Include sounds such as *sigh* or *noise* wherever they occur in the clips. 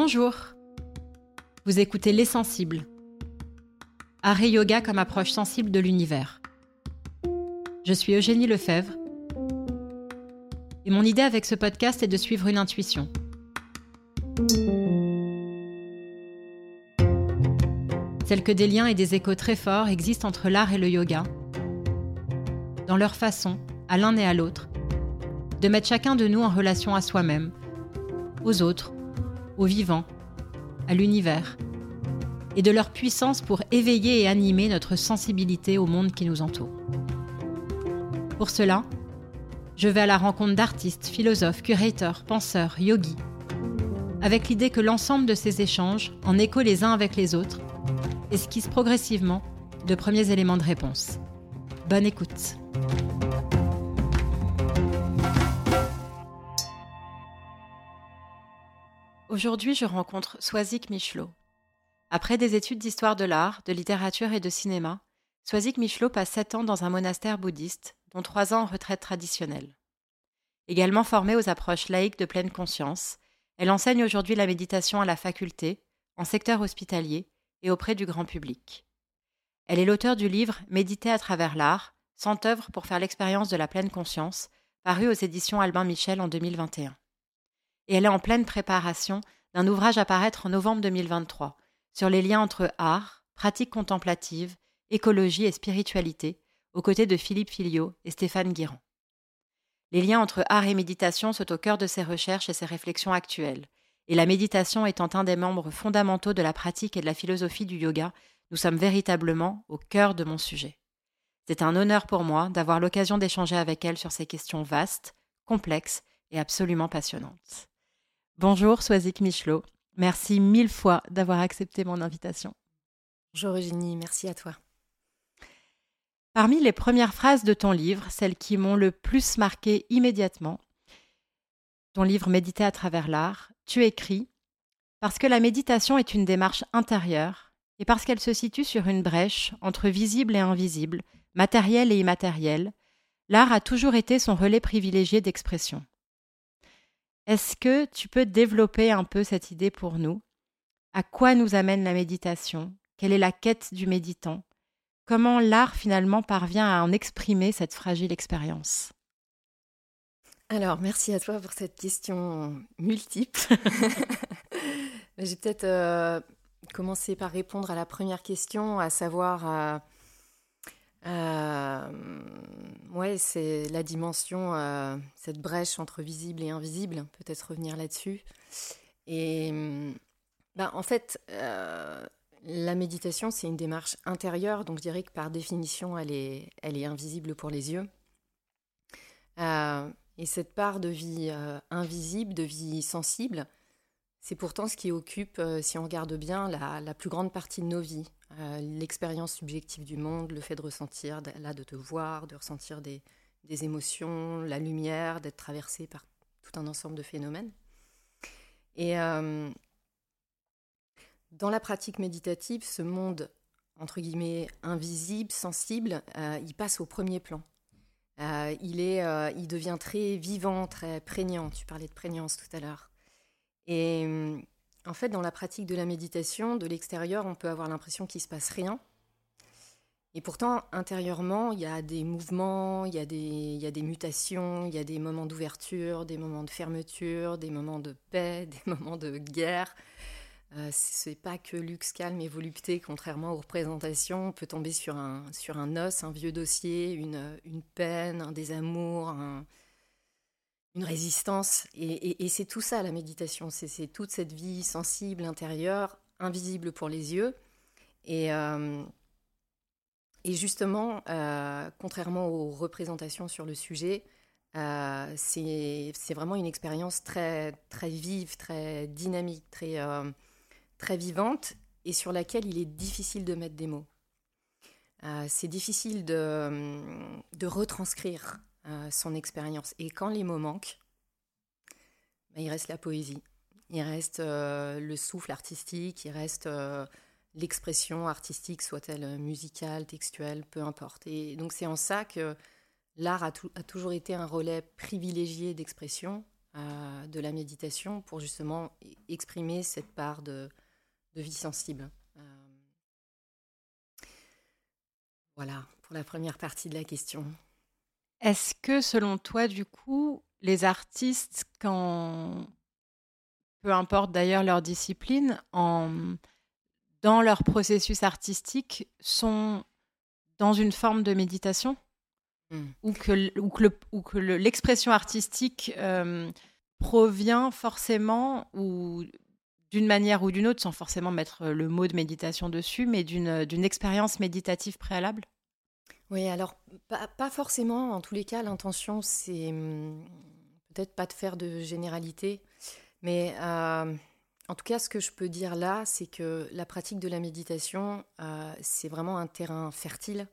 Bonjour. Vous écoutez Les Sensibles. Art et yoga comme approche sensible de l'univers. Je suis Eugénie Lefebvre. Et mon idée avec ce podcast est de suivre une intuition. Celle que des liens et des échos très forts existent entre l'art et le yoga, dans leur façon, à l'un et à l'autre, de mettre chacun de nous en relation à soi-même, aux autres, aux vivants, à l'univers, et de leur puissance pour éveiller et animer notre sensibilité au monde qui nous entoure. Pour cela, je vais à la rencontre d'artistes, philosophes, curateurs, penseurs, yogis, avec l'idée que l'ensemble de ces échanges, en écho les uns avec les autres, esquisse progressivement de premiers éléments de réponse. Bonne écoute. Aujourd'hui, je rencontre Swazik Michelot. Après des études d'histoire de l'art, de littérature et de cinéma, Swazik Michelot passe sept ans dans un monastère bouddhiste, dont trois ans en retraite traditionnelle. Également formée aux approches laïques de pleine conscience, elle enseigne aujourd'hui la méditation à la faculté, en secteur hospitalier et auprès du grand public. Elle est l'auteur du livre Méditer à travers l'art, cent œuvres pour faire l'expérience de la pleine conscience, paru aux éditions Albin Michel en 2021. Et elle est en pleine préparation d'un ouvrage à paraître en novembre 2023 sur les liens entre art, pratique contemplative, écologie et spiritualité, aux côtés de Philippe Filliot et Stéphane Guirand. Les liens entre art et méditation sont au cœur de ses recherches et ses réflexions actuelles, et la méditation étant un des membres fondamentaux de la pratique et de la philosophie du yoga, nous sommes véritablement au cœur de mon sujet. C'est un honneur pour moi d'avoir l'occasion d'échanger avec elle sur ces questions vastes, complexes et absolument passionnantes. Bonjour Swazik Michelot, merci mille fois d'avoir accepté mon invitation. Bonjour Eugénie, merci à toi. Parmi les premières phrases de ton livre, celles qui m'ont le plus marqué immédiatement, ton livre Méditer à travers l'art, tu écris Parce que la méditation est une démarche intérieure et parce qu'elle se situe sur une brèche entre visible et invisible, matériel et immatériel, l'art a toujours été son relais privilégié d'expression. Est-ce que tu peux développer un peu cette idée pour nous? À quoi nous amène la méditation? Quelle est la quête du méditant? Comment l'art finalement parvient à en exprimer cette fragile expérience? Alors, merci à toi pour cette question multiple. *laughs* *laughs* J'ai peut-être euh, commencé par répondre à la première question, à savoir, euh, ouais, c'est la dimension, cette brèche entre visible et invisible, peut-être revenir là-dessus. Et ben, en fait, la méditation, c'est une démarche intérieure, donc je dirais que par définition, elle est, elle est invisible pour les yeux. Et cette part de vie euh, invisible, de vie sensible, c'est pourtant ce qui occupe, euh, si on regarde bien, la, plus grande partie de nos vies. Euh, l'expérience subjective du monde, le fait de ressentir, de, là, de te voir, de ressentir des, émotions, la lumière, d'être traversé par tout un ensemble de phénomènes. Et dans la pratique méditative, ce monde, entre guillemets, invisible, sensible, il passe au premier plan. Euh, il, est, euh, il devient très vivant, très prégnant. Tu parlais de prégnance tout à l'heure. Et en fait, dans la pratique de la méditation, de l'extérieur, on peut avoir l'impression qu'il ne se passe rien. Et pourtant, intérieurement, il y a des mouvements, il y a des, mutations, il y a des moments d'ouverture, des moments de fermeture, des moments de paix, *laughs* des moments de guerre. Euh, c'est pas que luxe, calme et volupté, contrairement aux représentations. On peut tomber sur un, un os, un vieux dossier, une, une peine, un désamour, une résistance. Et, c'est tout ça, la méditation. C'est toute cette vie sensible, intérieure, invisible pour les yeux. Et, euh, justement, euh, contrairement aux représentations sur le sujet, c'est vraiment une expérience très, très vive, très dynamique, très très vivante et sur laquelle il est difficile de mettre des mots. Euh, c'est difficile de, de retranscrire euh, son expérience. Et quand les mots manquent, ben, il reste la poésie, il reste euh, le souffle artistique, il reste l'expression artistique, soit-elle musicale, textuelle, peu importe. Et donc c'est en ça que l'art a, toujours été un relais privilégié d'expression, de la méditation pour justement exprimer cette part de vie sensible. voilà pour la première partie de la question. Est-ce que selon toi, du coup, les artistes, quand peu importe d'ailleurs leur discipline, en, dans leur processus artistique, sont dans une forme de méditation? Hmm. Ou que, ou l'expression artistique euh, provient forcément, ou d'une manière ou d'une autre, sans forcément mettre le mot de méditation dessus, mais d'une expérience méditative préalable? Oui, alors pas, forcément. En tous les cas, l'intention, c'est hmm, peut-être pas de faire de généralité, mais euh, en tout cas, ce que je peux dire là, c'est que la pratique de la méditation, euh, c'est vraiment un terrain fertile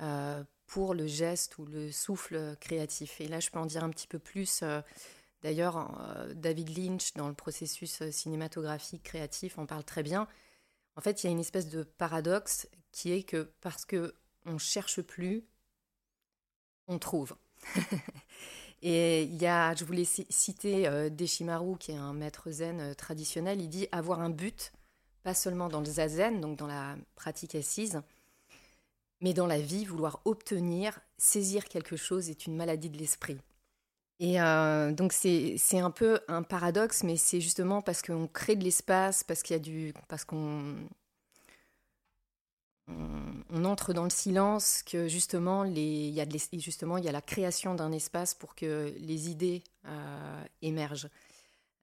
euh, pour le geste ou le souffle créatif. Et là, je peux en dire un petit peu plus. D'ailleurs, David Lynch, dans le processus cinématographique créatif, en parle très bien. En fait, il y a une espèce de paradoxe qui est que parce que on cherche plus, on trouve. *laughs* Et il y a, je voulais citer euh, Deshimaru, qui est un maître zen euh, traditionnel, il dit avoir un but, pas seulement dans le zazen, donc dans la pratique assise, mais dans la vie, vouloir obtenir, saisir quelque chose est une maladie de l'esprit. Et euh, donc c'est un peu un paradoxe, mais c'est justement parce qu'on crée de l'espace, parce qu'il y a du, parce qu'on on, entre dans le silence, que justement, il, y a la création d'un espace pour que les idées euh, émergent.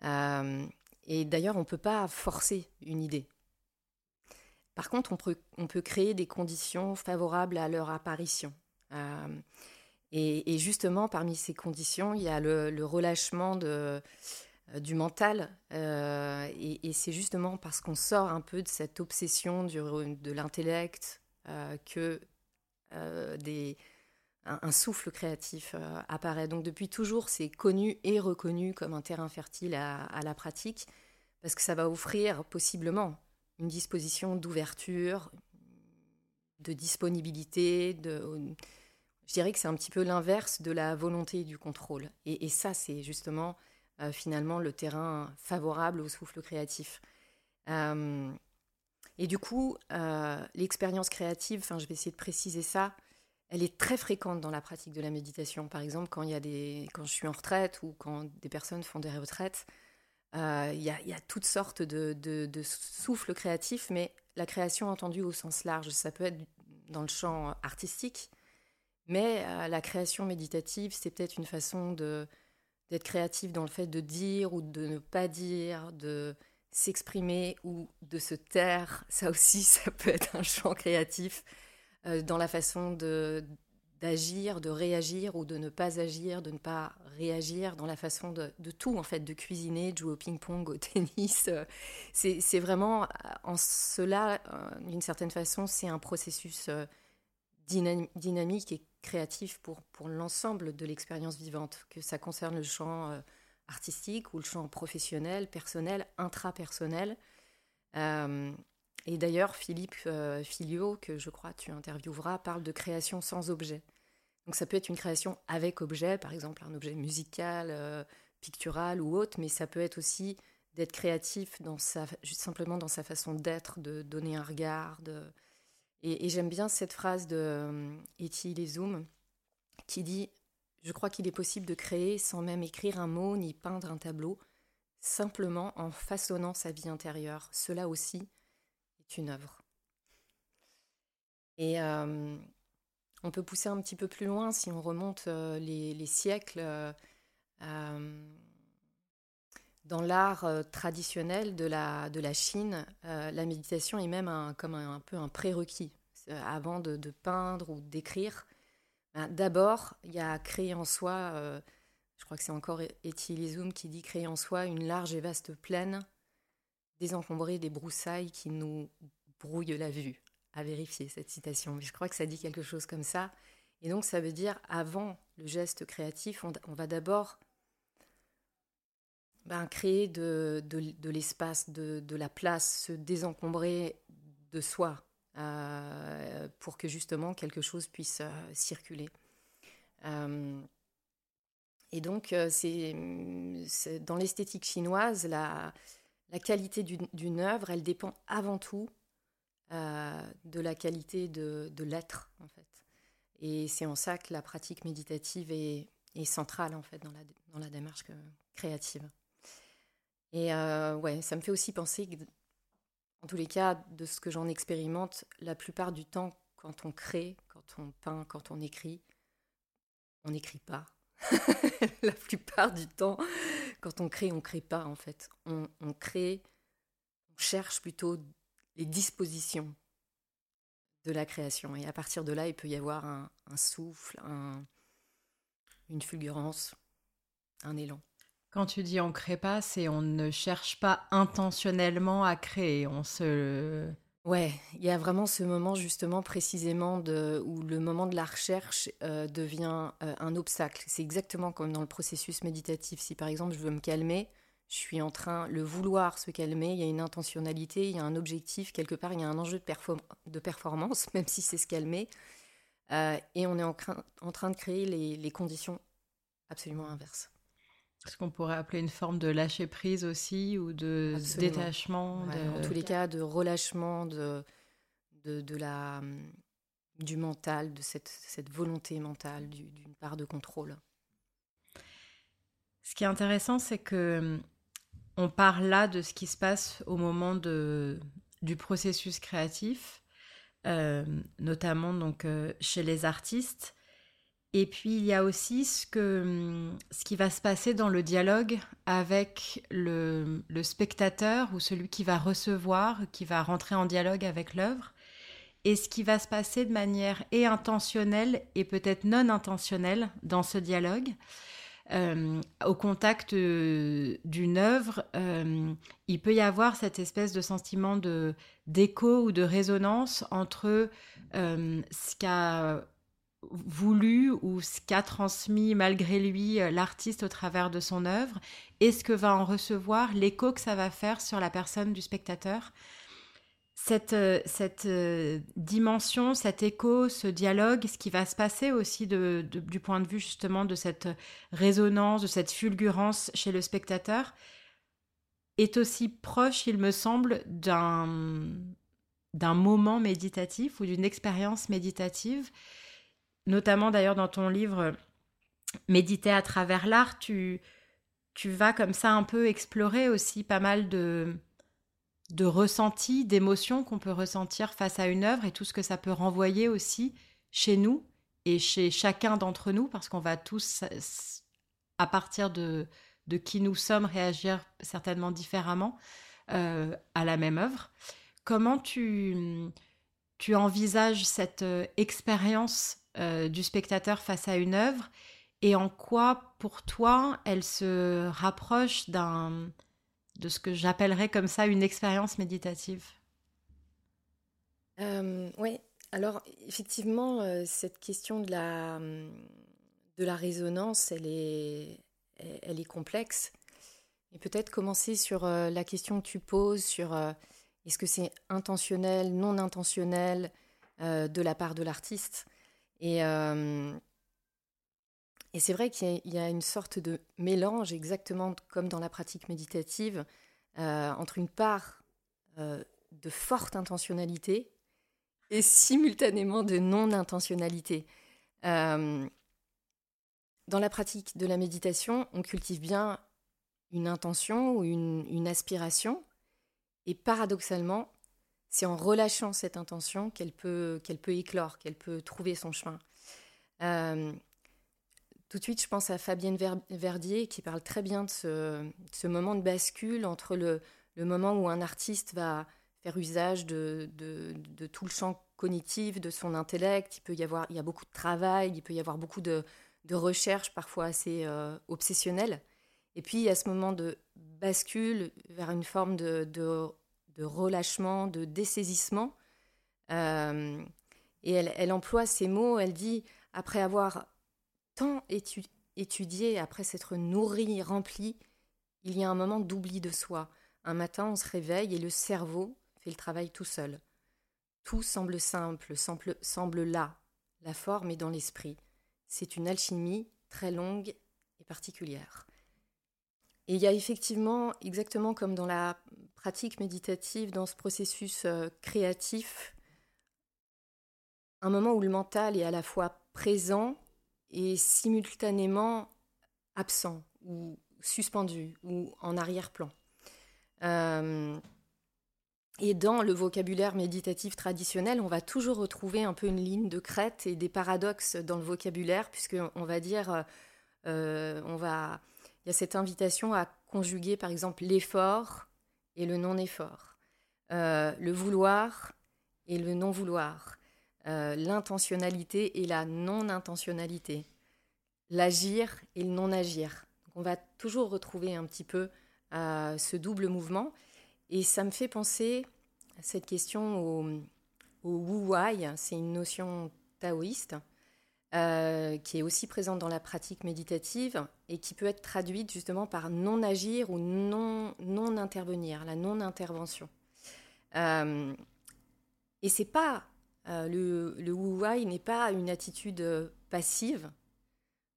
Euh, et d'ailleurs, on ne peut pas forcer une idée. Par contre, on peut, on créer des conditions favorables à leur apparition. Euh, et, justement, parmi ces conditions, il y a le relâchement de, du mental. Euh, et, c'est justement parce qu'on sort un peu de cette obsession du, de l'intellect euh, que des, un, souffle créatif apparaît. Donc depuis toujours, c'est connu et reconnu comme un terrain fertile à, la pratique, parce que ça va offrir possiblement une disposition d'ouverture, de disponibilité, de... Je dirais que c'est un petit peu l'inverse de la volonté et du contrôle. Et, et ça, c'est justement euh, finalement le terrain favorable au souffle créatif. Euh, et du coup, euh, l'expérience créative, enfin, je vais essayer de préciser ça, elle est très fréquente dans la pratique de la méditation. Par exemple, quand, il y a des, quand je suis en retraite ou quand des personnes font des retraites, il y, a, y, a, toutes sortes de, de, de, souffles créatifs, mais la création entendue au sens large, ça peut être dans le champ artistique, mais la création méditative, c'est peut-être une façon de, d'être créatif dans le fait de dire ou de ne pas dire, de s'exprimer ou de se taire. *laughs* Ça aussi, ça peut être un champ créatif euh, dans la façon de d'agir, de réagir ou de ne pas agir, de ne pas réagir, dans la façon de, tout, en fait, de cuisiner, de jouer au ping-pong, au *laughs* tennis. C'est vraiment, en cela, euh, d'une certaine façon, c'est un processus euh, dynamique et créatif pour, pour l'ensemble de l'expérience vivante, que ça concerne le champ euh, artistique ou le champ professionnel, personnel, intrapersonnel. Euh, et d'ailleurs, Philippe euh, Filio, que je crois tu intervieweras, parle de création sans objet. Donc ça peut être une création avec objet, par exemple un objet musical, pictural ou autre, mais ça peut être aussi d'être créatif dans sa, simplement dans sa façon d'être, de donner un regard, de, et, j'aime bien cette phrase de euh, Eti Lezoum qui dit Je crois qu'il est possible de créer sans même écrire un mot ni peindre un tableau, simplement en façonnant sa vie intérieure. Cela aussi est une œuvre. Et euh, on peut pousser un petit peu plus loin si on remonte euh, les, siècles. Dans l'art traditionnel de la, de la Chine, la méditation est même comme un, peu un prérequis. Euh, avant de, peindre ou d'écrire, ben, d'abord, il y a créer en soi, euh, je crois que c'est encore Etilisum qui dit créer en soi une large et vaste plaine, désencombrer des broussailles qui nous brouillent la vue. À vérifier cette citation, mais je crois que ça dit quelque chose comme ça. Et donc, ça veut dire, avant le geste créatif, on, va d'abord ben, créer de, de l'espace, de, de, la place, se désencombrer de soi, euh, pour que justement quelque chose puisse euh, circuler. Euh, Et donc, c'est dans l'esthétique chinoise, la, la qualité d'une œuvre, elle dépend avant tout de la qualité de, l'être, en fait. Et c'est en ça que la pratique méditative est, est centrale, en fait, dans la, dans la démarche créative. Et ouais, ça me fait aussi penser que en tous les cas, de ce que j'en expérimente, la plupart du temps, quand on crée, quand on peint, quand on écrit, on n'écrit pas. *laughs* la plupart du temps, quand on crée, on ne crée pas en fait. On, crée, on cherche plutôt les dispositions de la création. Et à partir de là, il peut y avoir un, souffle, une fulgurance, un élan. Quand tu dis on crée pas, c'est on ne cherche pas intentionnellement à créer, on se Ouais, il y a vraiment ce moment justement précisément de, où le moment de la recherche euh, devient euh, un obstacle. C'est exactement comme dans le processus méditatif. Si par exemple je veux me calmer, je suis en train, le vouloir se calmer, il y a une intentionnalité, il y a un objectif, quelque part il y a un enjeu de, de performance, *laughs* même si c'est se calmer. Euh, et on est en, train de créer les conditions absolument inverses ce qu'on pourrait appeler une forme de lâcher prise aussi ou de détachement. En tous les cas, de relâchement de, de, la, du mental, de cette, cette volonté mentale, d'une part de contrôle. Ce qui est intéressant, c'est que on parle là de ce qui se passe au moment de, du processus créatif, euh, notamment donc euh, chez les artistes. Et puis il y a aussi ce, que, ce qui va se passer dans le dialogue avec le, spectateur ou celui qui va recevoir, qui va rentrer en dialogue avec l'œuvre, et ce qui va se passer de manière et intentionnelle et peut-être non intentionnelle dans ce dialogue. Euh, au contact euh, d'une œuvre, euh, il peut y avoir cette espèce de sentiment de d'écho ou de résonance entre ce qu'a voulu ou ce qu'a transmis malgré lui euh, l'artiste au travers de son œuvre? Et ce que va en recevoir, l'écho que ça va faire sur la personne du spectateur? Cette, euh, cette euh, dimension, cet écho, ce dialogue, ce qui va se passer aussi de, du point de vue justement de cette résonance, de cette fulgurance chez le spectateur, est aussi proche, il me semble, d'un d'un moment méditatif ou d'une expérience méditative notamment d'ailleurs dans ton livre Méditer à travers l'art, tu, tu vas comme ça un peu explorer aussi pas mal de, de ressentis, d'émotions qu'on peut ressentir face à une œuvre et tout ce que ça peut renvoyer aussi chez nous et chez chacun d'entre nous, parce qu'on va tous, à partir de, de qui nous sommes, réagir certainement différemment euh, à la même œuvre. Comment tu, tu envisages cette euh, expérience euh, du spectateur face à une œuvre et en quoi, pour toi, elle se rapproche d'un de ce que j'appellerais comme ça une expérience méditative? Euh, Oui, alors effectivement, euh, cette question de la, de la résonance, elle est, elle est complexe. Et peut-être commencer sur la question que tu poses sur est-ce que c'est intentionnel, non intentionnel de la part de l'artiste? Et, euh, et c'est vrai qu'il y, a une sorte de mélange, exactement comme dans la pratique méditative, euh, entre une part euh, de forte intentionnalité et simultanément de non-intentionnalité. dans la pratique de la méditation, on cultive bien une intention ou une, une aspiration, et paradoxalement, c'est en relâchant cette intention qu'elle peut, peut éclore, qu'elle peut trouver son chemin. Euh, tout de suite, je pense à Fabienne Verdier qui parle très bien de ce, moment de bascule entre le, moment où un artiste va faire usage de, de, tout le champ cognitif, de son intellect. Il peut y avoir, il y a beaucoup de travail, il peut y avoir beaucoup de, de recherches parfois assez euh, obsessionnelles. Et puis il y a ce moment de bascule vers une forme de, de relâchement, de dessaisissement. Euh, et elle, emploie ces mots, elle dit, après avoir tant étudié, après s'être nourri, rempli, il y a un moment d'oubli de soi. Un matin, on se réveille et le cerveau fait le travail tout seul. Tout semble simple, semble, semble là. La forme est dans l'esprit. C'est une alchimie très longue et particulière. Et il y a effectivement, exactement comme dans la pratique méditative, dans ce processus euh, créatif, un moment où le mental est à la fois présent et simultanément absent ou suspendu ou en arrière-plan. Euh, et dans le vocabulaire méditatif traditionnel, on va toujours retrouver un peu une ligne de crête et des paradoxes dans le vocabulaire, puisqu'on va dire, euh, on va, il y a cette invitation à conjuguer par exemple l'effort et le non-effort, euh, le vouloir et le non-vouloir, euh, l'intentionnalité et la non-intentionnalité, l'agir et le non-agir. On va toujours retrouver un petit peu ce double mouvement. Et ça me fait penser à cette question au, Wu Wai, c'est une notion taoïste euh, qui est aussi présente dans la pratique méditative et qui peut être traduite justement par non agir ou non, non intervenir, la non intervention. Euh, et c'est pas euh, le, le Wu Wai n'est pas une attitude passive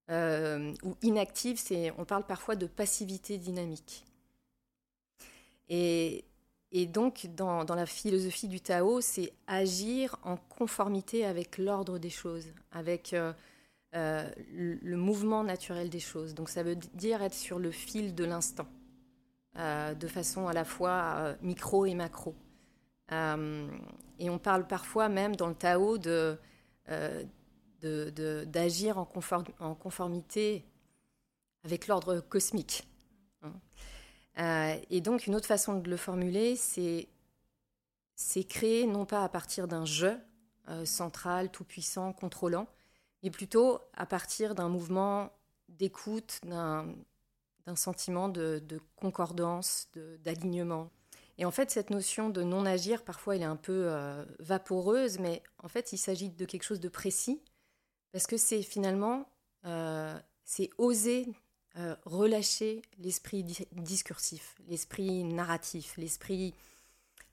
ou inactive. C'est on parle parfois de passivité dynamique. Et, donc, dans, la philosophie du Tao, c'est agir en conformité avec l'ordre des choses, avec euh, euh, le, mouvement naturel des choses. Donc, ça veut dire être sur le fil de l'instant, euh, de façon à la fois micro et macro. et on parle parfois même dans le Tao de, d'agir en, conformité avec l'ordre cosmique. Euh, et donc, une autre façon de le formuler, c'est créer non pas à partir d'un je euh, central, tout-puissant, contrôlant, mais plutôt à partir d'un mouvement d'écoute, d'un sentiment de, concordance, d'alignement. Et en fait, cette notion de non-agir, parfois, elle est un peu euh, vaporeuse, mais en fait, il s'agit de quelque chose de précis, parce que c'est finalement, c'est oser euh, relâcher l'esprit discursif, l'esprit narratif, l'esprit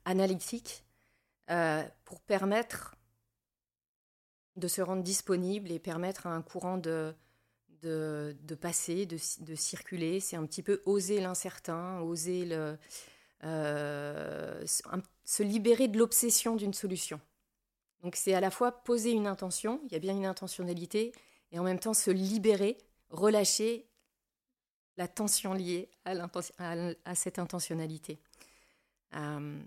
analytique, euh, pour permettre de se rendre disponible et permettre à un courant de, de, passer, de, circuler. C'est un petit peu oser l'incertain, oser euh, se libérer de l'obsession d'une solution. Donc c'est à la fois poser une intention, il y a bien une intentionnalité, et en même temps se libérer, relâcher la tension liée à, cette intentionnalité. Euh,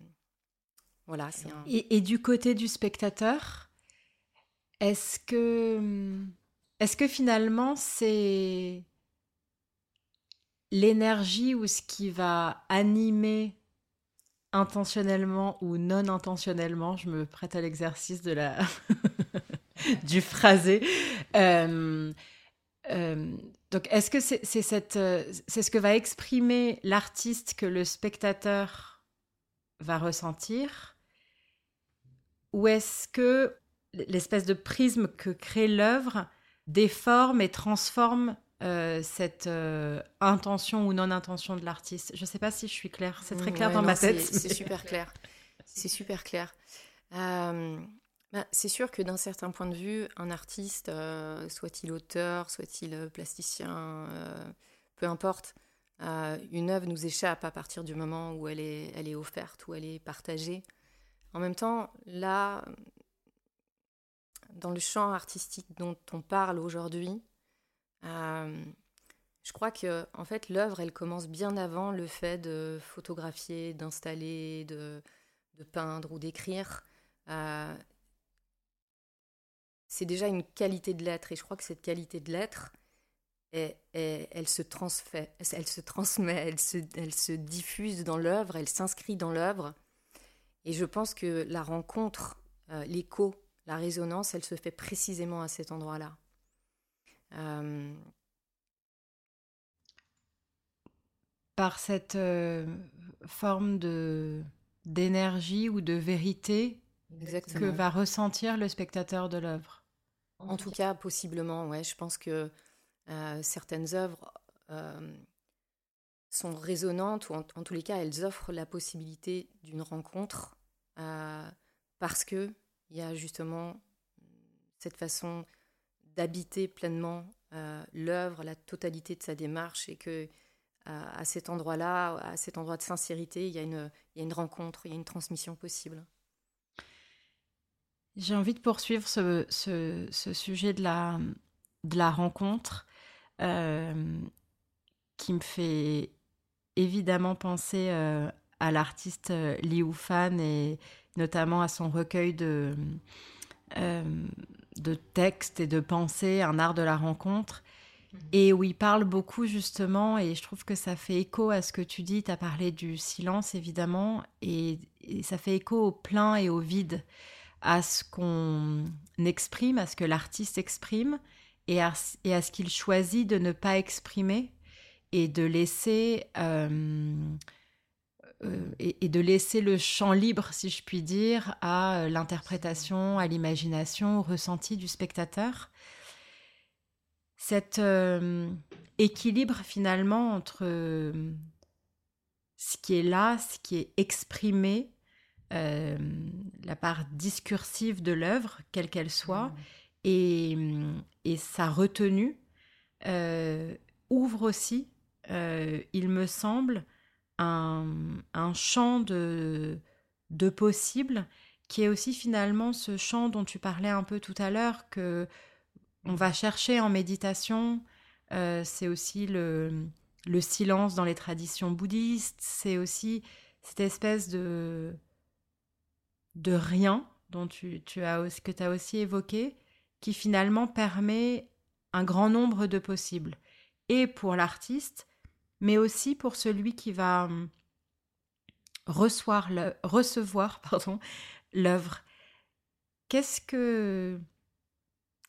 voilà, et, du côté du spectateur, est-ce que, est que finalement c'est l'énergie ou ce qui va animer intentionnellement ou non intentionnellement, je me prête à l'exercice de la *laughs* du phrasé, euh, euh, donc, est-ce que c'est cette, euh, c'est ce que va exprimer l'artiste que le spectateur va ressentir, ou est-ce que l'espèce de prisme que crée l'œuvre déforme et transforme euh, cette intention ou non-intention de l'artiste? Je ne sais pas si je suis claire. C'est très clair dans ma tête. C'est super clair. C'est super clair. Bah, c'est sûr que d'un certain point de vue, un artiste, euh, soit-il auteur, soit-il euh, plasticien, euh, peu importe, une œuvre nous échappe à partir du moment où elle est, offerte, où elle est partagée. En même temps, là, dans le champ artistique dont on parle aujourd'hui, je crois que en fait l'œuvre, elle commence bien avant le fait de photographier, d'installer, de peindre ou d'écrire c'est déjà une qualité de l'être. Et je crois que cette qualité de l'être, elle, se transfère, elle se transmet, elle se, elle se diffuse dans l'œuvre, elle s'inscrit dans l'œuvre. Et je pense que la rencontre, euh, l'écho, la résonance, elle se fait précisément à cet endroit-là. Euh, Par cette euh, forme de d'énergie ou de vérité que va ressentir le spectateur de l'œuvre. En tout cas, possiblement, ouais. Je pense que euh, certaines œuvres euh, sont résonantes, ou en, tous les cas, elles offrent la possibilité d'une rencontre euh, parce qu'il y a justement cette façon d'habiter pleinement l'œuvre, la totalité de sa démarche et que à, cet endroit-là, à cet endroit de sincérité, il y, a une, il y a une rencontre, il y a une transmission possible. J'ai envie de poursuivre ce, ce, ce, sujet de la, de la rencontre euh, qui me fait évidemment penser euh, à l'artiste euh, Liu Fan et notamment à son recueil de, de textes et de pensées, Un art de la rencontre, et où il parle beaucoup justement, et je trouve que ça fait écho à ce que tu dis, tu as parlé du silence évidemment, et, ça fait écho au plein et au vide, à ce qu'on exprime, à ce que l'artiste exprime, et à, ce qu'il choisit de ne pas exprimer, et de laisser... Euh, euh, et, de laisser le champ libre, si je puis dire, à euh, l'interprétation, à l'imagination, au ressenti du spectateur. Cet équilibre finalement entre ce qui est là, ce qui est exprimé, euh, la part discursive de l'œuvre, quelle qu'elle soit, mmh. et, sa retenue, ouvre aussi, il me semble, un, champ de, de possible qui est aussi finalement ce champ dont tu parlais un peu tout à l'heure, que on va chercher en méditation, euh, c'est aussi le, silence dans les traditions bouddhistes, c'est aussi cette espèce de, de rien dont tu, as, que tu as aussi évoqué, qui finalement permet un grand nombre de possibles, et pour l'artiste, mais aussi pour celui qui va hum, recevoir *laughs* l'œuvre. Qu'est-ce que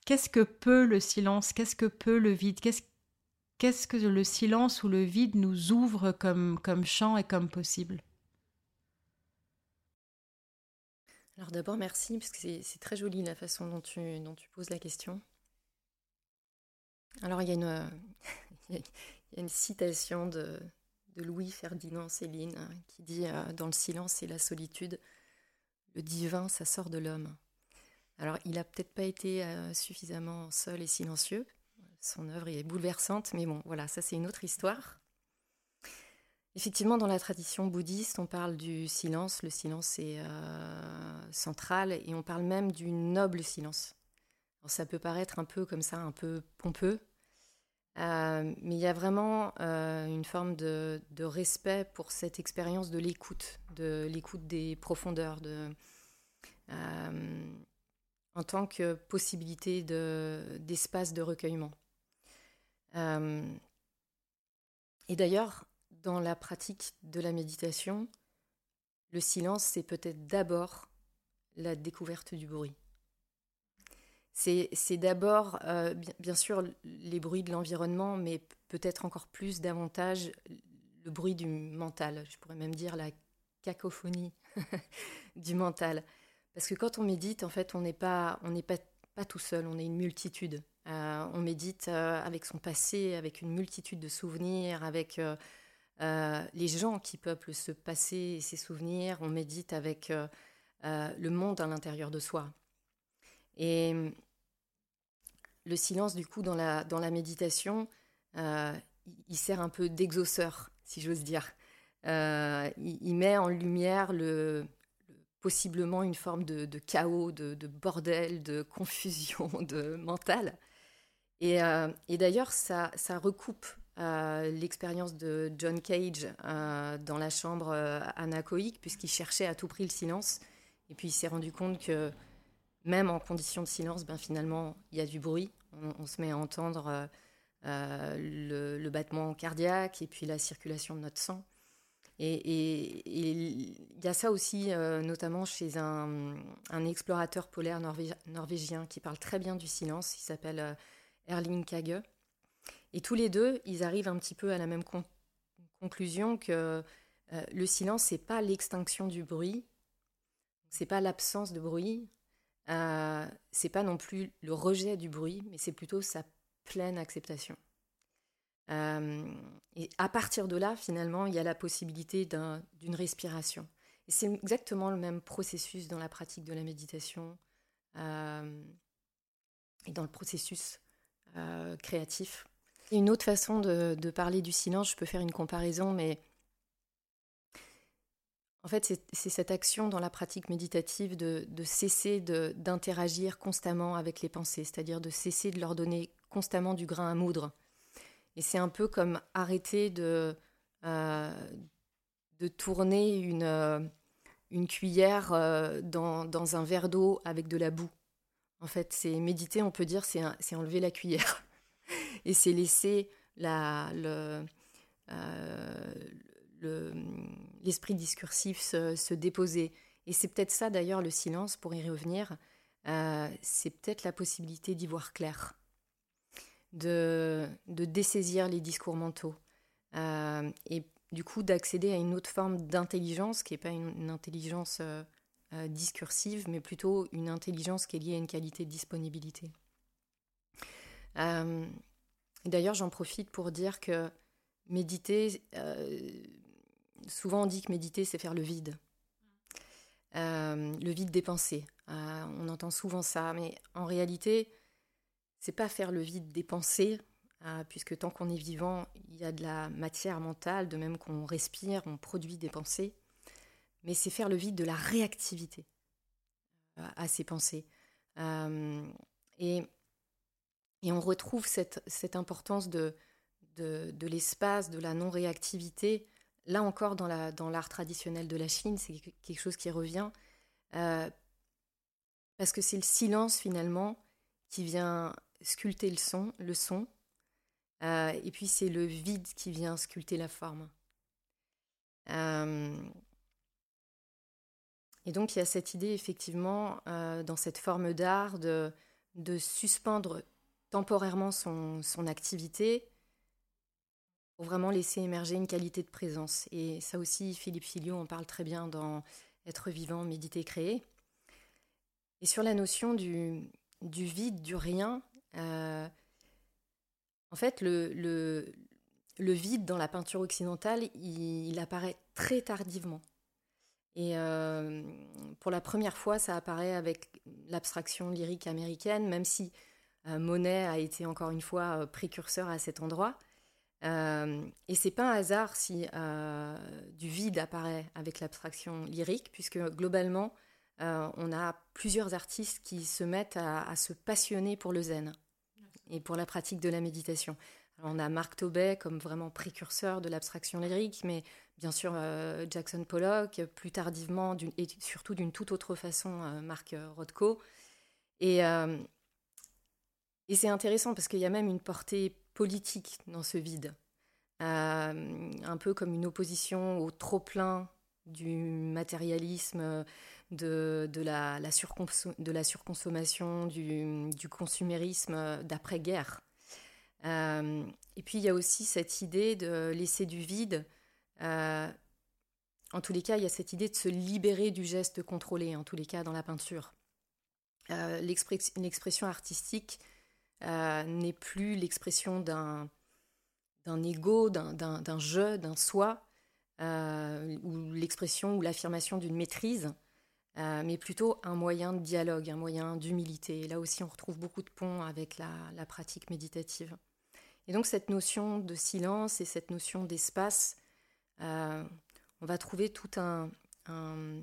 Qu'est-ce que peut le silence? Qu'est-ce que peut le vide? Qu'est-ce que le silence ou le vide nous ouvre comme, comme champ et comme possible? Alors d'abord, merci, parce que c'est très joli la façon dont tu, poses la question. Alors il y a une, *laughs* une citation de, de, Louis Ferdinand Céline hein, qui dit euh, Dans le silence et la solitude, le divin, ça sort de l'homme. Alors, il n'a peut-être pas été euh, suffisamment seul et silencieux. Son œuvre est bouleversante, mais bon, voilà, ça c'est une autre histoire. Effectivement, dans la tradition bouddhiste, on parle du silence. Le silence est euh, central et on parle même du noble silence. ça peut paraître un peu comme ça, un peu pompeux, euh, mais il y a vraiment une forme de, respect pour cette expérience de l'écoute, de l'écoute des profondeurs, de, en tant que possibilité d'espace de, recueillement. Euh, et d'ailleurs, dans la pratique de la méditation, le silence, c'est peut-être d'abord la découverte du bruit. C'est d'abord, euh, bien, sûr, les bruits de l'environnement, mais peut-être encore plus, davantage, le bruit du mental. Je pourrais même dire la cacophonie *laughs* du mental. Parce que quand on médite, en fait, on n'est pas, pas, pas tout seul, on est une multitude. Euh, on médite euh, avec son passé, avec une multitude de souvenirs, avec euh, les gens qui peuplent ce passé et ces souvenirs. On médite avec le monde à l'intérieur de soi. Et le silence, du coup, dans la, dans la méditation, il sert un peu d'exauceur, si j'ose dire. il, met en lumière le, possiblement une forme de, chaos, de, bordel, de confusion *laughs* de mentale. Et, euh, d'ailleurs, ça, recoupe euh, l'expérience de John Cage euh, dans la chambre anacoïque, puisqu'il cherchait à tout prix le silence. Et puis il s'est rendu compte que même en condition de silence, ben, finalement, il y a du bruit. On, se met à entendre le, battement cardiaque et puis la circulation de notre sang. Et il y a ça aussi, euh, notamment chez un, explorateur polaire norvégien qui parle très bien du silence. Il s'appelle euh, Erling Kage. Et tous les deux, ils arrivent un petit peu à la même conclusion que euh, le silence, c'est pas l'extinction du bruit, c'est pas l'absence de bruit, c'est pas non plus le rejet du bruit, mais c'est plutôt sa pleine acceptation. Euh, et à partir de là, finalement, il y a la possibilité d'une respiration. Et c'est exactement le même processus dans la pratique de la méditation euh, et dans le processus créatif. Une autre façon de, parler du silence, je peux faire une comparaison, mais en fait, c'est cette action dans la pratique méditative de, cesser d'interagir constamment avec les pensées, c'est-à-dire de cesser de leur donner constamment du grain à moudre. Et c'est un peu comme arrêter de, euh, tourner une, euh, cuillère euh, dans, dans, un verre d'eau avec de la boue. En fait, c'est méditer, on peut dire, c'est enlever la cuillère. Et c'est laisser la, le, l'esprit discursif se, déposer. Et c'est peut-être ça d'ailleurs le silence, pour y revenir, euh, c'est peut-être la possibilité d'y voir clair, de, de dessaisir les discours mentaux euh, et du coup d'accéder à une autre forme d'intelligence qui n'est pas une, intelligence euh, discursive, mais plutôt une intelligence qui est liée à une qualité de disponibilité. D'ailleurs, j'en profite pour dire que méditer, souvent on dit que méditer, c'est faire le vide. Euh, le vide des pensées. Euh, on entend souvent ça, mais en réalité, c'est pas faire le vide des pensées, euh, puisque tant qu'on est vivant, il y a de la matière mentale, de même qu'on respire, on produit des pensées, mais c'est faire le vide de la réactivité à ces pensées. Et, et, on retrouve cette, cette importance de, de, de l'espace, de la non-réactivité Là encore, dans l'art dans traditionnel de la Chine, c'est quelque chose qui revient. Euh, parce que c'est le silence finalement qui vient sculpter le son, le son euh, et puis c'est le vide qui vient sculpter la forme. Euh, et donc il y a cette idée effectivement dans cette forme d'art de, de, suspendre temporairement son, son activité pour vraiment laisser émerger une qualité de présence. Et ça aussi, Philippe Filio en parle très bien dans Être vivant, méditer, créer. Et sur la notion du, du vide, du rien, euh, en fait, le, le, vide dans la peinture occidentale, il, apparaît très tardivement. Et euh, pour la première fois, ça apparaît avec l'abstraction lyrique américaine, même si Monet a été encore une fois précurseur à cet endroit. Euh, et c'est pas un hasard si euh, du vide apparaît avec l'abstraction lyrique, puisque globalement, euh, on a plusieurs artistes qui se mettent à, se passionner pour le zen et pour la pratique de la méditation. on a Marc Tobey comme vraiment précurseur de l'abstraction lyrique, mais bien sûr Jackson Pollock, plus tardivement, et surtout d'une toute autre façon, Marc Rothko. Et, et c'est intéressant parce qu'il y a même une portée politique dans ce vide. Euh, un peu comme une opposition au trop-plein du matérialisme, de, la, surconsommation, du, du consumérisme d'après-guerre. Euh, et puis il y a aussi cette idée de laisser du vide. Euh, en tous les cas, il y a cette idée de se libérer du geste contrôlé, en tous les cas dans la peinture. L'expression artistique euh, n'est plus l'expression d'un d'un ego, d'un jeu, d'un soi, euh, ou l'expression ou l'affirmation d'une maîtrise, euh, mais plutôt un moyen de dialogue, un moyen d'humilité. Là aussi, on retrouve beaucoup de ponts avec la, la, pratique méditative. Et donc cette notion de silence et cette notion d'espace, on va trouver tout un, un,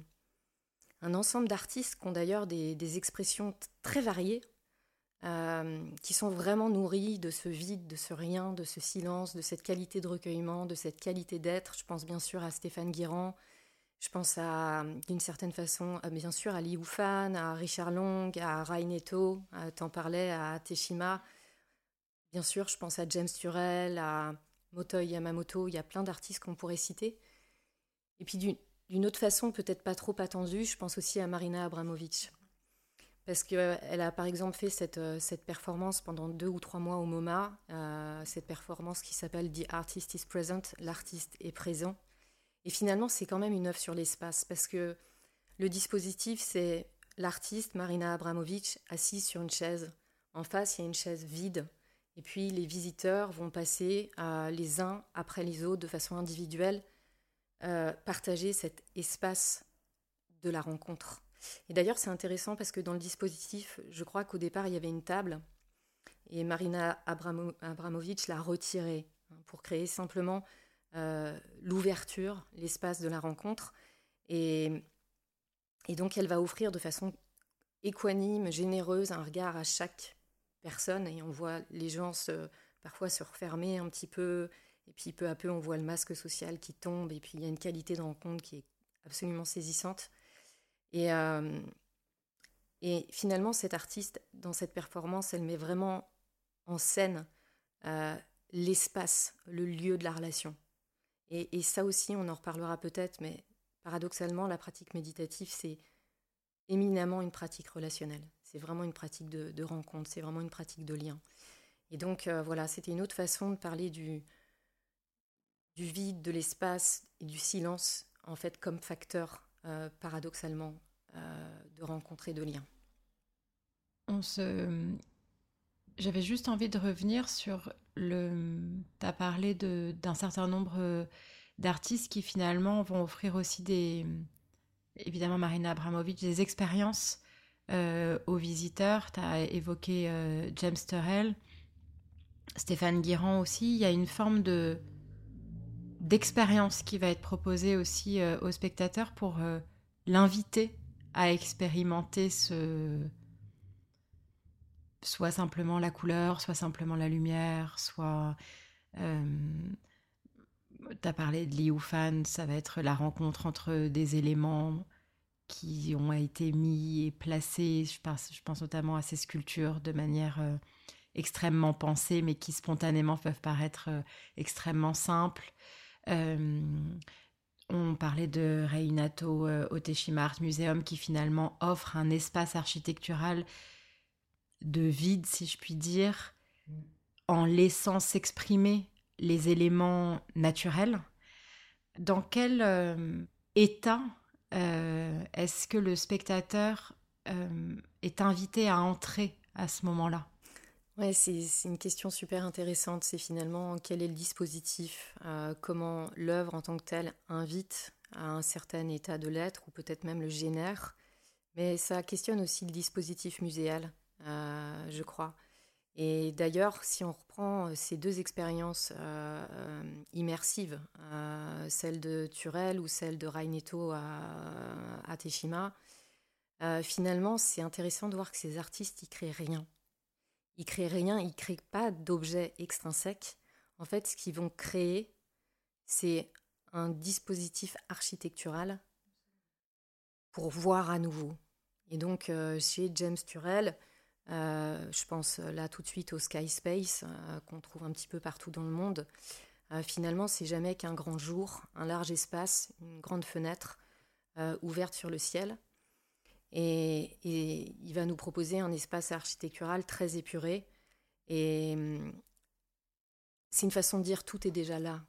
un ensemble d'artistes qui ont d'ailleurs des, des, expressions très variées euh, qui sont vraiment nourris de ce vide, de ce rien, de ce silence, de cette qualité de recueillement, de cette qualité d'être. Je pense bien sûr à Stéphane Guirand, je pense à, d'une certaine façon, bien sûr à Li Wufan, à Richard Long, à Rai Neto, t'en parlais, à Teshima. Bien sûr, je pense à James Turrell, à Motoi Yamamoto, il y a plein d'artistes qu'on pourrait citer. Et puis d'une autre façon, peut-être pas trop attendue, je pense aussi à Marina Abramovic. Parce qu'elle a par exemple fait cette, euh, cette, performance pendant deux ou trois mois au MoMA, euh, cette performance qui s'appelle The Artist is Present, l'artiste est présent. Et finalement, c'est quand même une œuvre sur l'espace, parce que le dispositif, c'est l'artiste Marina Abramovic assise sur une chaise. En face, il y a une chaise vide. Et puis les visiteurs vont passer euh, les uns après les autres de façon individuelle, partager cet espace de la rencontre. Et d'ailleurs, c'est intéressant parce que dans le dispositif, je crois qu'au départ, il y avait une table et Marina Abramovic l'a retiré hein, pour créer simplement l'ouverture, l'espace de la rencontre. Et, et donc elle va offrir de façon équanime, généreuse, un regard à chaque personne et on voit les gens se, parfois se refermer un petit peu et puis peu à peu on voit le masque social qui tombe et puis il y a une qualité de rencontre qui est absolument saisissante. Et, euh, et finalement cette artiste dans cette performance elle met vraiment en scène euh, l'espace, le lieu de la relation. Et, ça aussi on en reparlera peut-être mais paradoxalement la pratique méditative c'est éminemment une pratique relationnelle. C'est vraiment une pratique de, rencontre, c'est vraiment une pratique de lien. Et donc euh, voilà, c'était une autre façon de parler du vide, de l'espace et du silence, en fait, comme facteur, euh, paradoxalement, euh, de rencontrer de lien. On se... J'avais juste envie de revenir sur le... Tu as parlé d'un certain nombre d'artistes qui finalement vont offrir aussi des, évidemment Marina Abramovic, des expériences euh, aux visiteurs. Tu as évoqué James Turrell, Stéphane Guirand aussi. Il y a une forme de d'expérience qui va être proposée aussi euh, aux spectateurs pour l'inviter à expérimenter ce soit simplement la couleur, soit simplement la lumière, soit tu as parlé de Liu Fan, ça va être la rencontre entre des éléments qui ont été mis et placés. Je pense, notamment à ces sculptures de manière euh, extrêmement pensée, mais qui spontanément peuvent paraître euh, extrêmement simples. Euh, on parlait de Reinato Oteshima Art Museum qui finalement offre un espace architectural de vide, si je puis dire, en laissant s'exprimer les éléments naturels, dans quel euh, état euh, est-ce que le spectateur euh, est invité à entrer à ce moment-là? Ouais, c'est une question super intéressante. C'est finalement quel est le dispositif, comment l'œuvre en tant que telle invite à un certain état de l'être ou peut-être même le génère. Mais ça questionne aussi le dispositif muséal, je crois. Et d'ailleurs, si on reprend euh, ces deux expériences euh, euh, immersives, celle de Turel ou celle de Raineto à, à Teshima, finalement, c'est intéressant de voir que ces artistes, ils créent rien. Ils créent rien, ils créent pas d'objets extrinsèques. En fait, ce qu'ils vont créer, c'est un dispositif architectural pour voir à nouveau. Et donc, chez James Turel, euh, je pense euh, là tout de suite au Sky Space euh, qu'on trouve un petit peu partout dans le monde. finalement, c'est jamais qu'un grand jour, un large espace, une grande fenêtre ouverte sur le ciel. Et, il va nous proposer un espace architectural très épuré. Et hum, c'est une façon de dire tout est déjà là.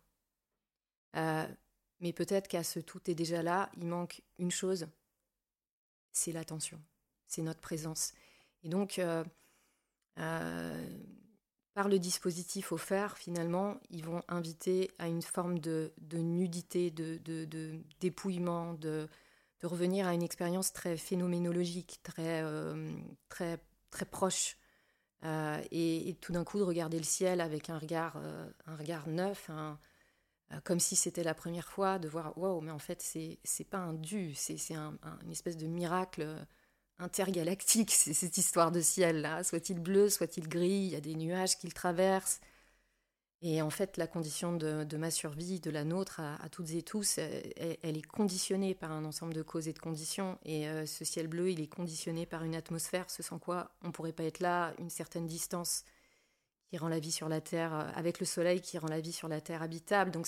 mais peut-être qu'à ce tout est déjà là, il manque une chose, c'est l'attention, c'est notre présence. Et donc, euh, euh, par le dispositif offert, finalement, ils vont inviter à une forme de, nudité, de, dépouillement, de, revenir à une expérience très phénoménologique, très, euh, très, très proche. et, tout d'un coup, de regarder le ciel avec un regard, un regard neuf, comme si c'était la première fois, de voir, wow, mais en fait, c'est, c'est pas un dû, c'est, c'est un, une espèce de miracle intergalactique, *laughs* cette histoire de ciel-là. Soit-il bleu, soit-il gris, il y a des nuages qui le traversent. Et en fait, la condition de, ma survie, de la nôtre, à, toutes et tous, elle, est conditionnée par un ensemble de causes et de conditions. Et euh, ce ciel bleu, il est conditionné par une atmosphère, ce sans quoi on ne pourrait pas être là, une certaine distance qui rend la vie sur la Terre, euh, avec le soleil qui rend la vie sur la Terre habitable. Donc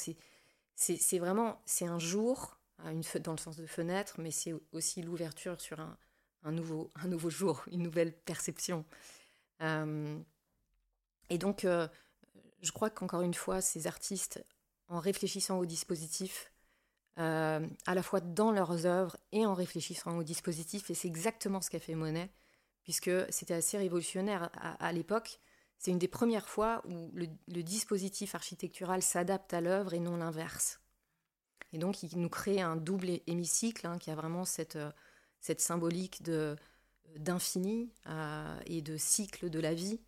c'est vraiment, c'est un jour, dans le sens de fenêtre, mais c'est aussi l'ouverture sur un, nouveau, un nouveau jour, une nouvelle perception. Euh, et donc, euh, je crois qu'encore une fois, ces artistes, en réfléchissant au dispositif, euh, à la fois dans leurs œuvres et en réfléchissant au dispositif, et c'est exactement ce qu'a fait Monet, puisque c'était assez révolutionnaire à, l'époque. C'est une des premières fois où le, dispositif architectural s'adapte à l'œuvre et non l'inverse. Et donc, il nous crée un double hémicycle hein, qui a vraiment cette cette symbolique d'infini euh, et de cycle de la vie,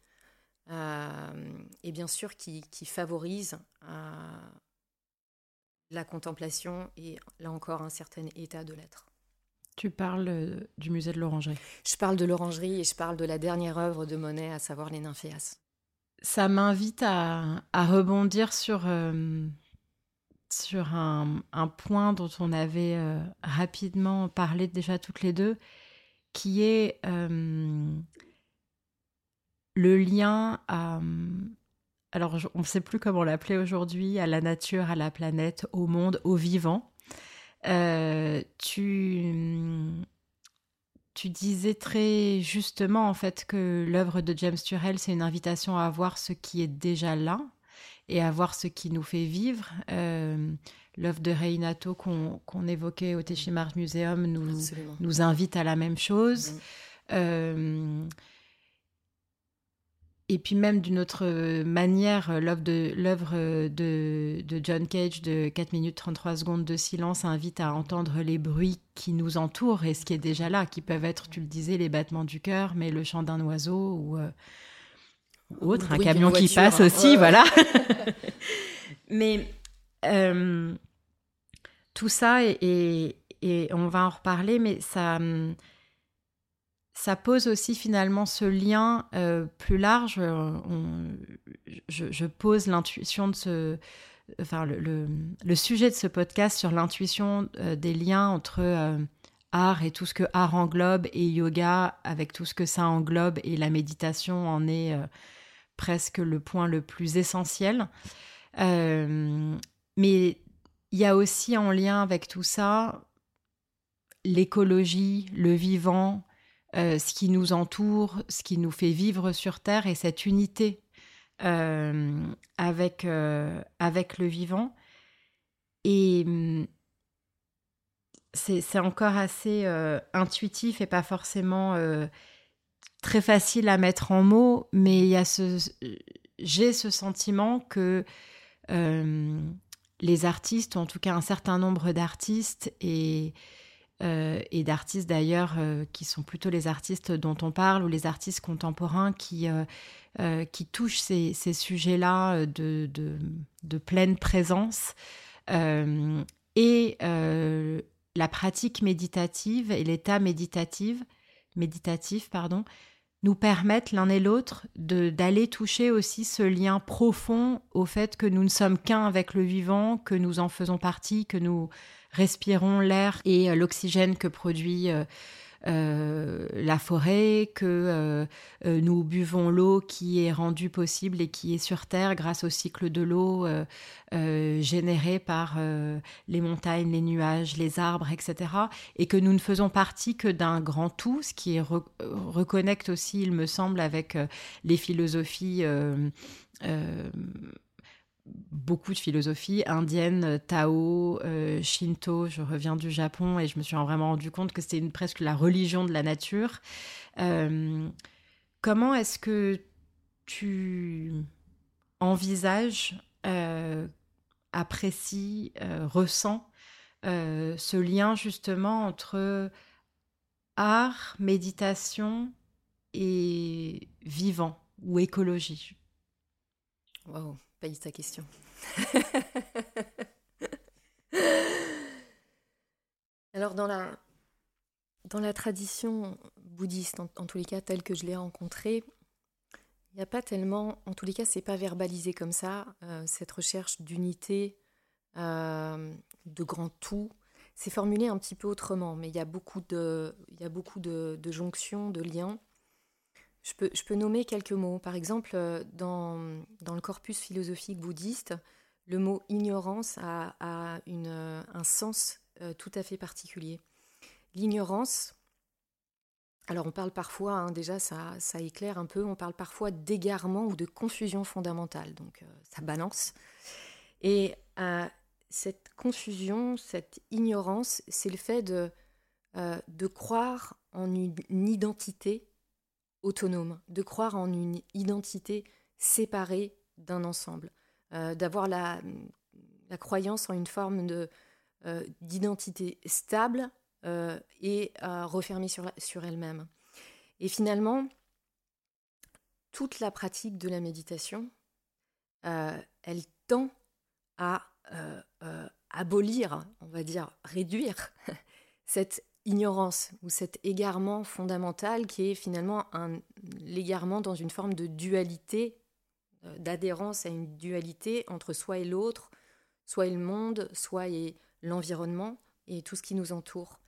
et bien sûr qui, qui favorise la contemplation et là encore un certain état de l'être. Tu parles du musée de l'Orangerie. Je parle de l'Orangerie et je parle de la dernière œuvre de Monet, à savoir les Nymphéas. Ça m'invite à, rebondir sur, euh, sur un, point dont on avait euh, rapidement parlé déjà toutes les deux, qui est euh, le lien à... Alors, on ne sait plus comment l'appeler aujourd'hui, à la nature, à la planète, au monde, au vivant. tu, tu disais très justement en fait que l'œuvre de James Turrell, c'est une invitation à voir ce qui est déjà là et à voir ce qui nous fait vivre. Euh, l'œuvre de Reinato qu'on évoquait au Téchimar Museum nous, nous invite à la même chose. Mm. Euh, et puis même d'une autre manière, l'œuvre de, de, John Cage de 4 minutes 33 secondes de silence invite à entendre les bruits qui nous entourent et ce qui est déjà là, qui peuvent être, tu le disais, les battements du cœur, mais le chant d'un oiseau ou euh, autre, un camion qui passe hein. aussi, voilà. *laughs* mais euh, tout ça, et, et, on va en reparler, mais ça ça pose aussi finalement ce lien euh, plus large. Euh, je, pose l'intuition de ce, enfin le, sujet de ce podcast sur l'intuition euh, des liens entre art et tout ce que art englobe et yoga avec tout ce que ça englobe et la méditation en est presque le point le plus essentiel. mais il y a aussi en lien avec tout ça l'écologie, le vivant, euh, ce qui nous entoure, ce qui nous fait vivre sur Terre et cette unité euh, avec, euh, avec le vivant. Et hum, c'est encore assez intuitif et pas forcément très facile à mettre en mots, mais il y a ce, j'ai ce sentiment que les artistes, en tout cas un certain nombre d'artistes, et euh, et d'artistes d'ailleurs euh, qui sont plutôt les artistes dont on parle ou les artistes contemporains qui, euh, qui touchent ces, ces sujets-là de, de, pleine présence. et la pratique méditative et l'état méditatif, méditatif pardon, nous permettent l'un et l'autre d'aller toucher aussi ce lien profond au fait que nous ne sommes qu'un avec le vivant, que nous en faisons partie, que nous respirons l'air et euh, l'oxygène que produit euh, euh, la forêt, que nous buvons l'eau qui est rendue possible et qui est sur Terre grâce au cycle de l'eau généré par les montagnes, les nuages, les arbres, etc. Et que nous ne faisons partie que d'un grand tout, ce qui reconnecte aussi, il me semble, avec les philosophies beaucoup de philosophie indienne, Tao, euh, Shinto. Je reviens du Japon et je me suis vraiment rendu compte que c'était presque la religion de la nature. Euh, comment est-ce que tu envisages, euh, apprécies, ressens ce lien justement entre art, méditation et vivant ou écologie? Wow. Pas eu ta question. *laughs* Alors dans la, dans la tradition bouddhiste, en, tous les cas telle que je l'ai rencontrée, il n'y a pas tellement, en tous les cas, c'est pas verbalisé comme ça, euh, cette recherche d'unité, euh, de grand tout. C'est formulé un petit peu autrement, mais il y a beaucoup de, il y a beaucoup de jonctions, de liens. Je peux, nommer quelques mots. Par exemple, euh, dans, le corpus philosophique bouddhiste, le mot ignorance a, euh, un sens euh, tout à fait particulier. L'ignorance, alors on parle parfois, hein, déjà ça, éclaire un peu, on parle parfois d'égarement ou de confusion fondamentale, donc ça balance. Et cette confusion, cette ignorance, c'est le fait de, de croire en une identité autonome, de croire en une identité séparée d'un ensemble, euh, d'avoir la, croyance en une forme euh, d'identité stable euh, et refermée sur, sur elle-même. Et finalement, toute la pratique de la méditation, elle tend à abolir, on va dire réduire *laughs* cette ignorance ou cet égarement fondamental qui est finalement l'égarement dans une forme de dualité, euh, d'adhérence à une dualité entre soi et l'autre, soit et le monde, soit et l'environnement et tout ce qui nous entoure.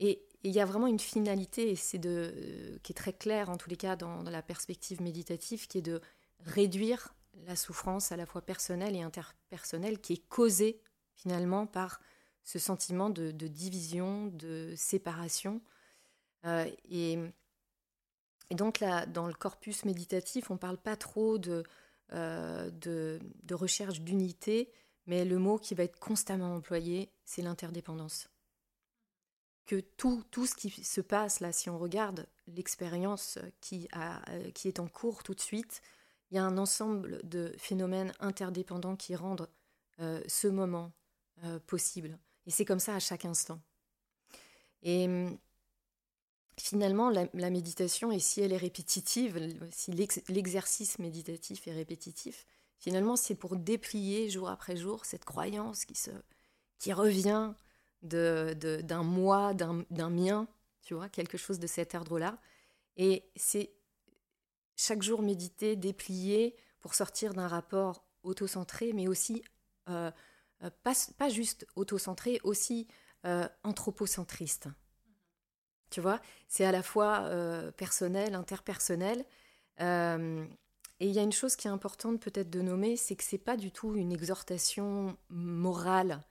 Et il y a vraiment une finalité, et c'est de, euh, qui est très claire en tous les cas dans, la perspective méditative, qui est de réduire la souffrance à la fois personnelle et interpersonnelle qui est causée finalement par ce sentiment de, division, de séparation. Euh, et, donc là, dans le corpus méditatif, on ne parle pas trop euh, de, de, recherche d'unité, mais le mot qui va être constamment employé, c'est l'interdépendance. Que tout, tout ce qui se passe là, si on regarde l'expérience qui, euh, qui est en cours tout de suite, il y a un ensemble de phénomènes interdépendants qui rendent ce moment possible. Et c'est comme ça à chaque instant. Et hum, finalement, la, méditation, et si elle est répétitive, si l'exercice méditatif est répétitif, finalement, c'est pour déplier jour après jour cette croyance qui, se, qui revient d'un de, d'un moi, d'un mien, tu vois, quelque chose de cet ordre-là. Et c'est chaque jour méditer, déplier pour sortir d'un rapport autocentré, mais aussi euh, euh, pas, juste autocentré, aussi euh, anthropocentriste. Tu vois, c'est à la fois euh, personnel, interpersonnel. et il y a une chose qui est importante peut-être de nommer, c'est que c'est pas du tout une exhortation morale,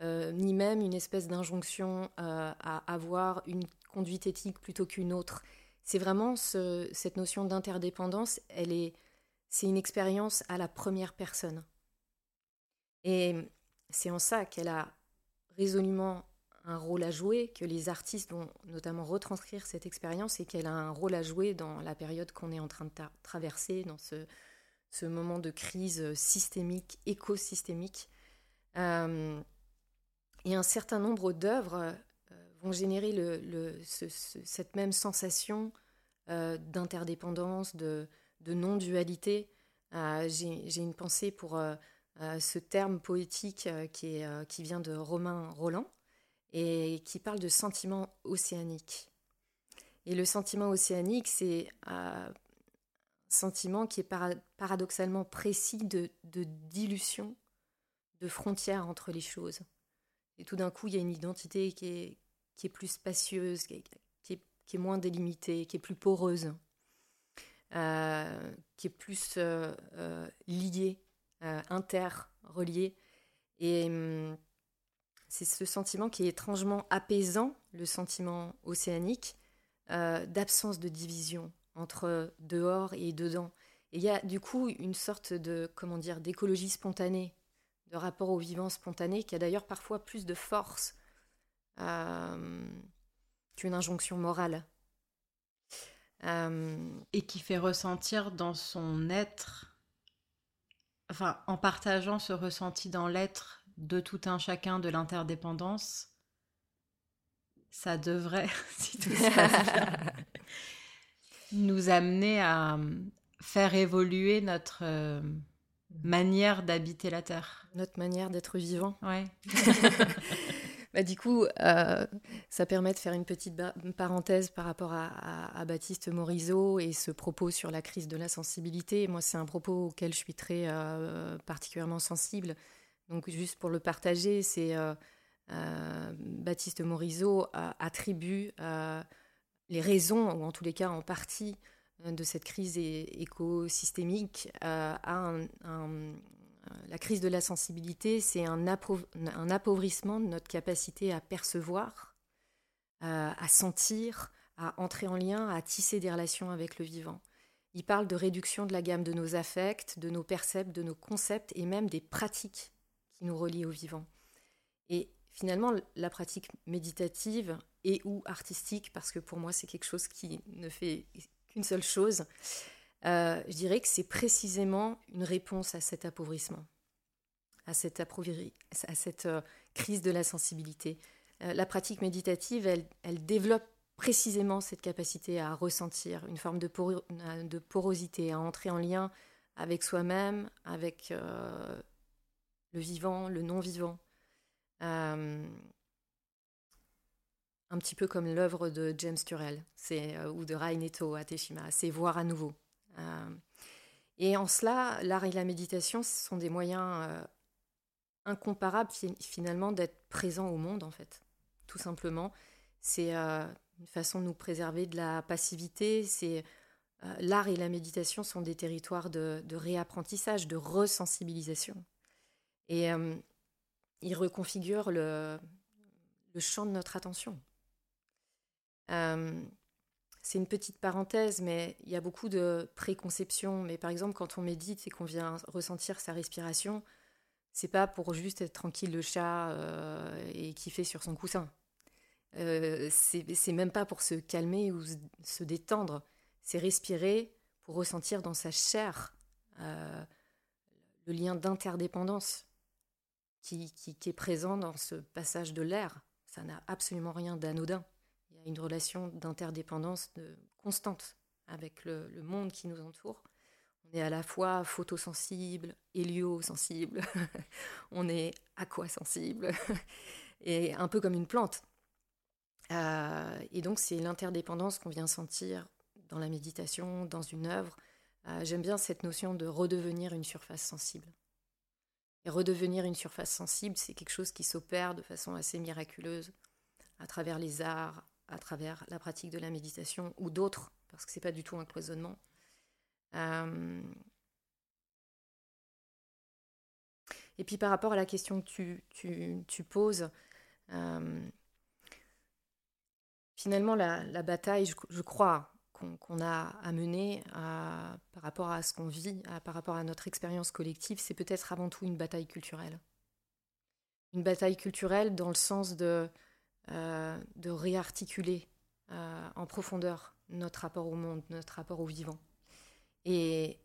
ni même une espèce d'injonction à avoir une conduite éthique plutôt qu'une autre. C'est vraiment cette notion d'interdépendance, elle est, c'est une expérience à la première personne. Et c'est en ça qu'elle a résolument un rôle à jouer, que les artistes vont notamment retranscrire cette expérience et qu'elle a un rôle à jouer dans la période qu'on est en train de traverser, dans ce, moment de crise systémique, écosystémique. Euh, et un certain nombre d'œuvres euh, vont générer cette même sensation euh, d'interdépendance, de, non-dualité. J'ai une pensée pour ce terme poétique euh, qui, est, euh, qui vient de Romain Roland et qui parle de sentiment océanique. Et le sentiment océanique, c'est un sentiment qui est paradoxalement précis de, dilution, de frontières entre les choses. Et tout d'un coup, il y a une identité qui est, qui est plus spacieuse, qui est, qui est, moins délimitée, qui est plus poreuse, qui est plus liée euh, interreliés. Et hum, c'est ce sentiment qui est étrangement apaisant, le sentiment océanique, euh, d'absence de division entre dehors et dedans. Et il y a du coup une sorte de, comment dire, d'écologie spontanée, de rapport au vivant spontané, qui a d'ailleurs parfois plus de force euh, qu'une injonction morale. et qui fait ressentir dans son être enfin, en partageant ce ressenti dans l'être de tout un chacun de l'interdépendance, ça devrait, *laughs* si tout ça nous amener à euh, faire évoluer notre euh, manière d'habiter la Terre. Notre manière d'être vivant. Ouais. *laughs* Bah, du coup, euh, ça permet de faire une petite parenthèse par rapport à, Baptiste Morisot et ce propos sur la crise de la sensibilité. Moi, c'est un propos auquel je suis très euh, particulièrement sensible. Donc, juste pour le partager, c'est euh, Baptiste Morisot attribue les raisons, ou en tous les cas en partie, de cette crise écosystémique à un, la crise de la sensibilité, c'est un, appauvrissement de notre capacité à percevoir, euh, à sentir, à entrer en lien, à tisser des relations avec le vivant. Il parle de réduction de la gamme de nos affects, de nos percepts, de nos concepts et même des pratiques qui nous relient au vivant. Et finalement, la pratique méditative et ou artistique, parce que pour moi c'est quelque chose qui ne fait qu'une seule chose, euh, je dirais que c'est précisément une réponse à cet appauvrissement, à cette, à euh, crise de la sensibilité. Euh, la pratique méditative, elle, développe précisément cette capacité à ressentir une forme de, porosité, à entrer en lien avec soi-même, avec le vivant, le non-vivant. Un petit peu comme l'œuvre de James Turrell ou de Raineto Ateshima, c'est voir à nouveau. Et en cela, l'art et la méditation, sont des moyens incomparables finalement d'être présent au monde, en fait, tout simplement. C'est une façon de nous préserver de la passivité, c'est euh, l'art et la méditation sont des territoires de, réapprentissage, de resensibilisation. Et euh, ils reconfigurent le, champ de notre attention. Euh, c'est une petite parenthèse, mais il y a beaucoup de préconceptions. Mais par exemple, quand on médite et qu'on vient ressentir sa respiration, c'est pas pour juste être tranquille le chat et kiffer sur son coussin. c'est même pas pour se calmer ou se détendre c'est respirer pour ressentir dans sa chair euh, le lien d'interdépendance qui, est présent dans ce passage de l'air. Ça n'a absolument rien d'anodin. Une relation d'interdépendance constante avec le, monde qui nous entoure. On est à la fois photosensible, héliosensible, *laughs* on est aquasensible, *laughs* et un peu comme une plante. Euh, et donc c'est l'interdépendance qu'on vient sentir dans la méditation, dans une œuvre. Euh, j'aime bien cette notion de redevenir une surface sensible. Redevenir une surface sensible, c'est quelque chose qui s'opère de façon assez miraculeuse à travers les arts, à travers la pratique de la méditation ou d'autres, parce que c'est pas du tout un cloisonnement. Euh, et puis par rapport à la question que tu, poses, euh, finalement la, bataille, je crois, qu'on a à mener par rapport à ce qu'on vit, par rapport à notre expérience collective, c'est peut-être avant tout une bataille culturelle. Une bataille culturelle dans le sens de, de réarticuler euh, en profondeur notre rapport au monde, notre rapport au vivant. Et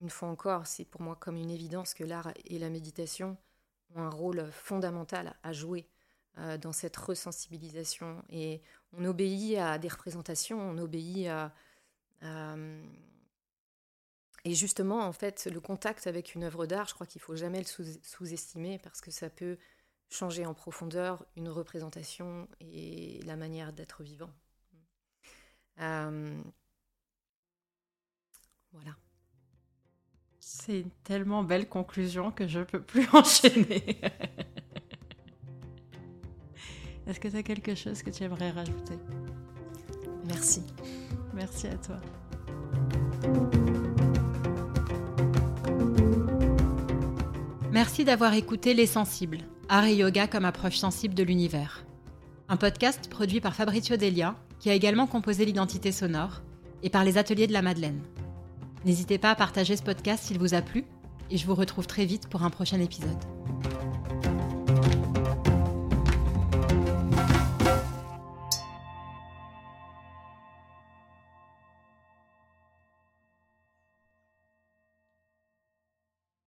une fois encore, c'est pour moi comme une évidence que l'art et la méditation ont un rôle fondamental à jouer euh, dans cette resensibilisation. Et on obéit à des représentations, on obéit à, Et justement, en fait, le contact avec une œuvre d'art, je crois qu'il faut jamais le sous-estimer parce que ça peut changer en profondeur une représentation et la manière d'être vivant. Euh, voilà. C'est une tellement belle conclusion que je ne peux plus *laughs* enchaîner. Est-ce que tu as quelque chose que tu aimerais rajouter? Merci. Merci à toi. Merci d'avoir écouté Les Sensibles, art et yoga comme approche sensible de l'univers. Un podcast produit par Fabrizio Delia, qui a également composé l'identité sonore, et par les ateliers de la Madeleine. N'hésitez pas à partager ce podcast s'il vous a plu, et je vous retrouve très vite pour un prochain épisode.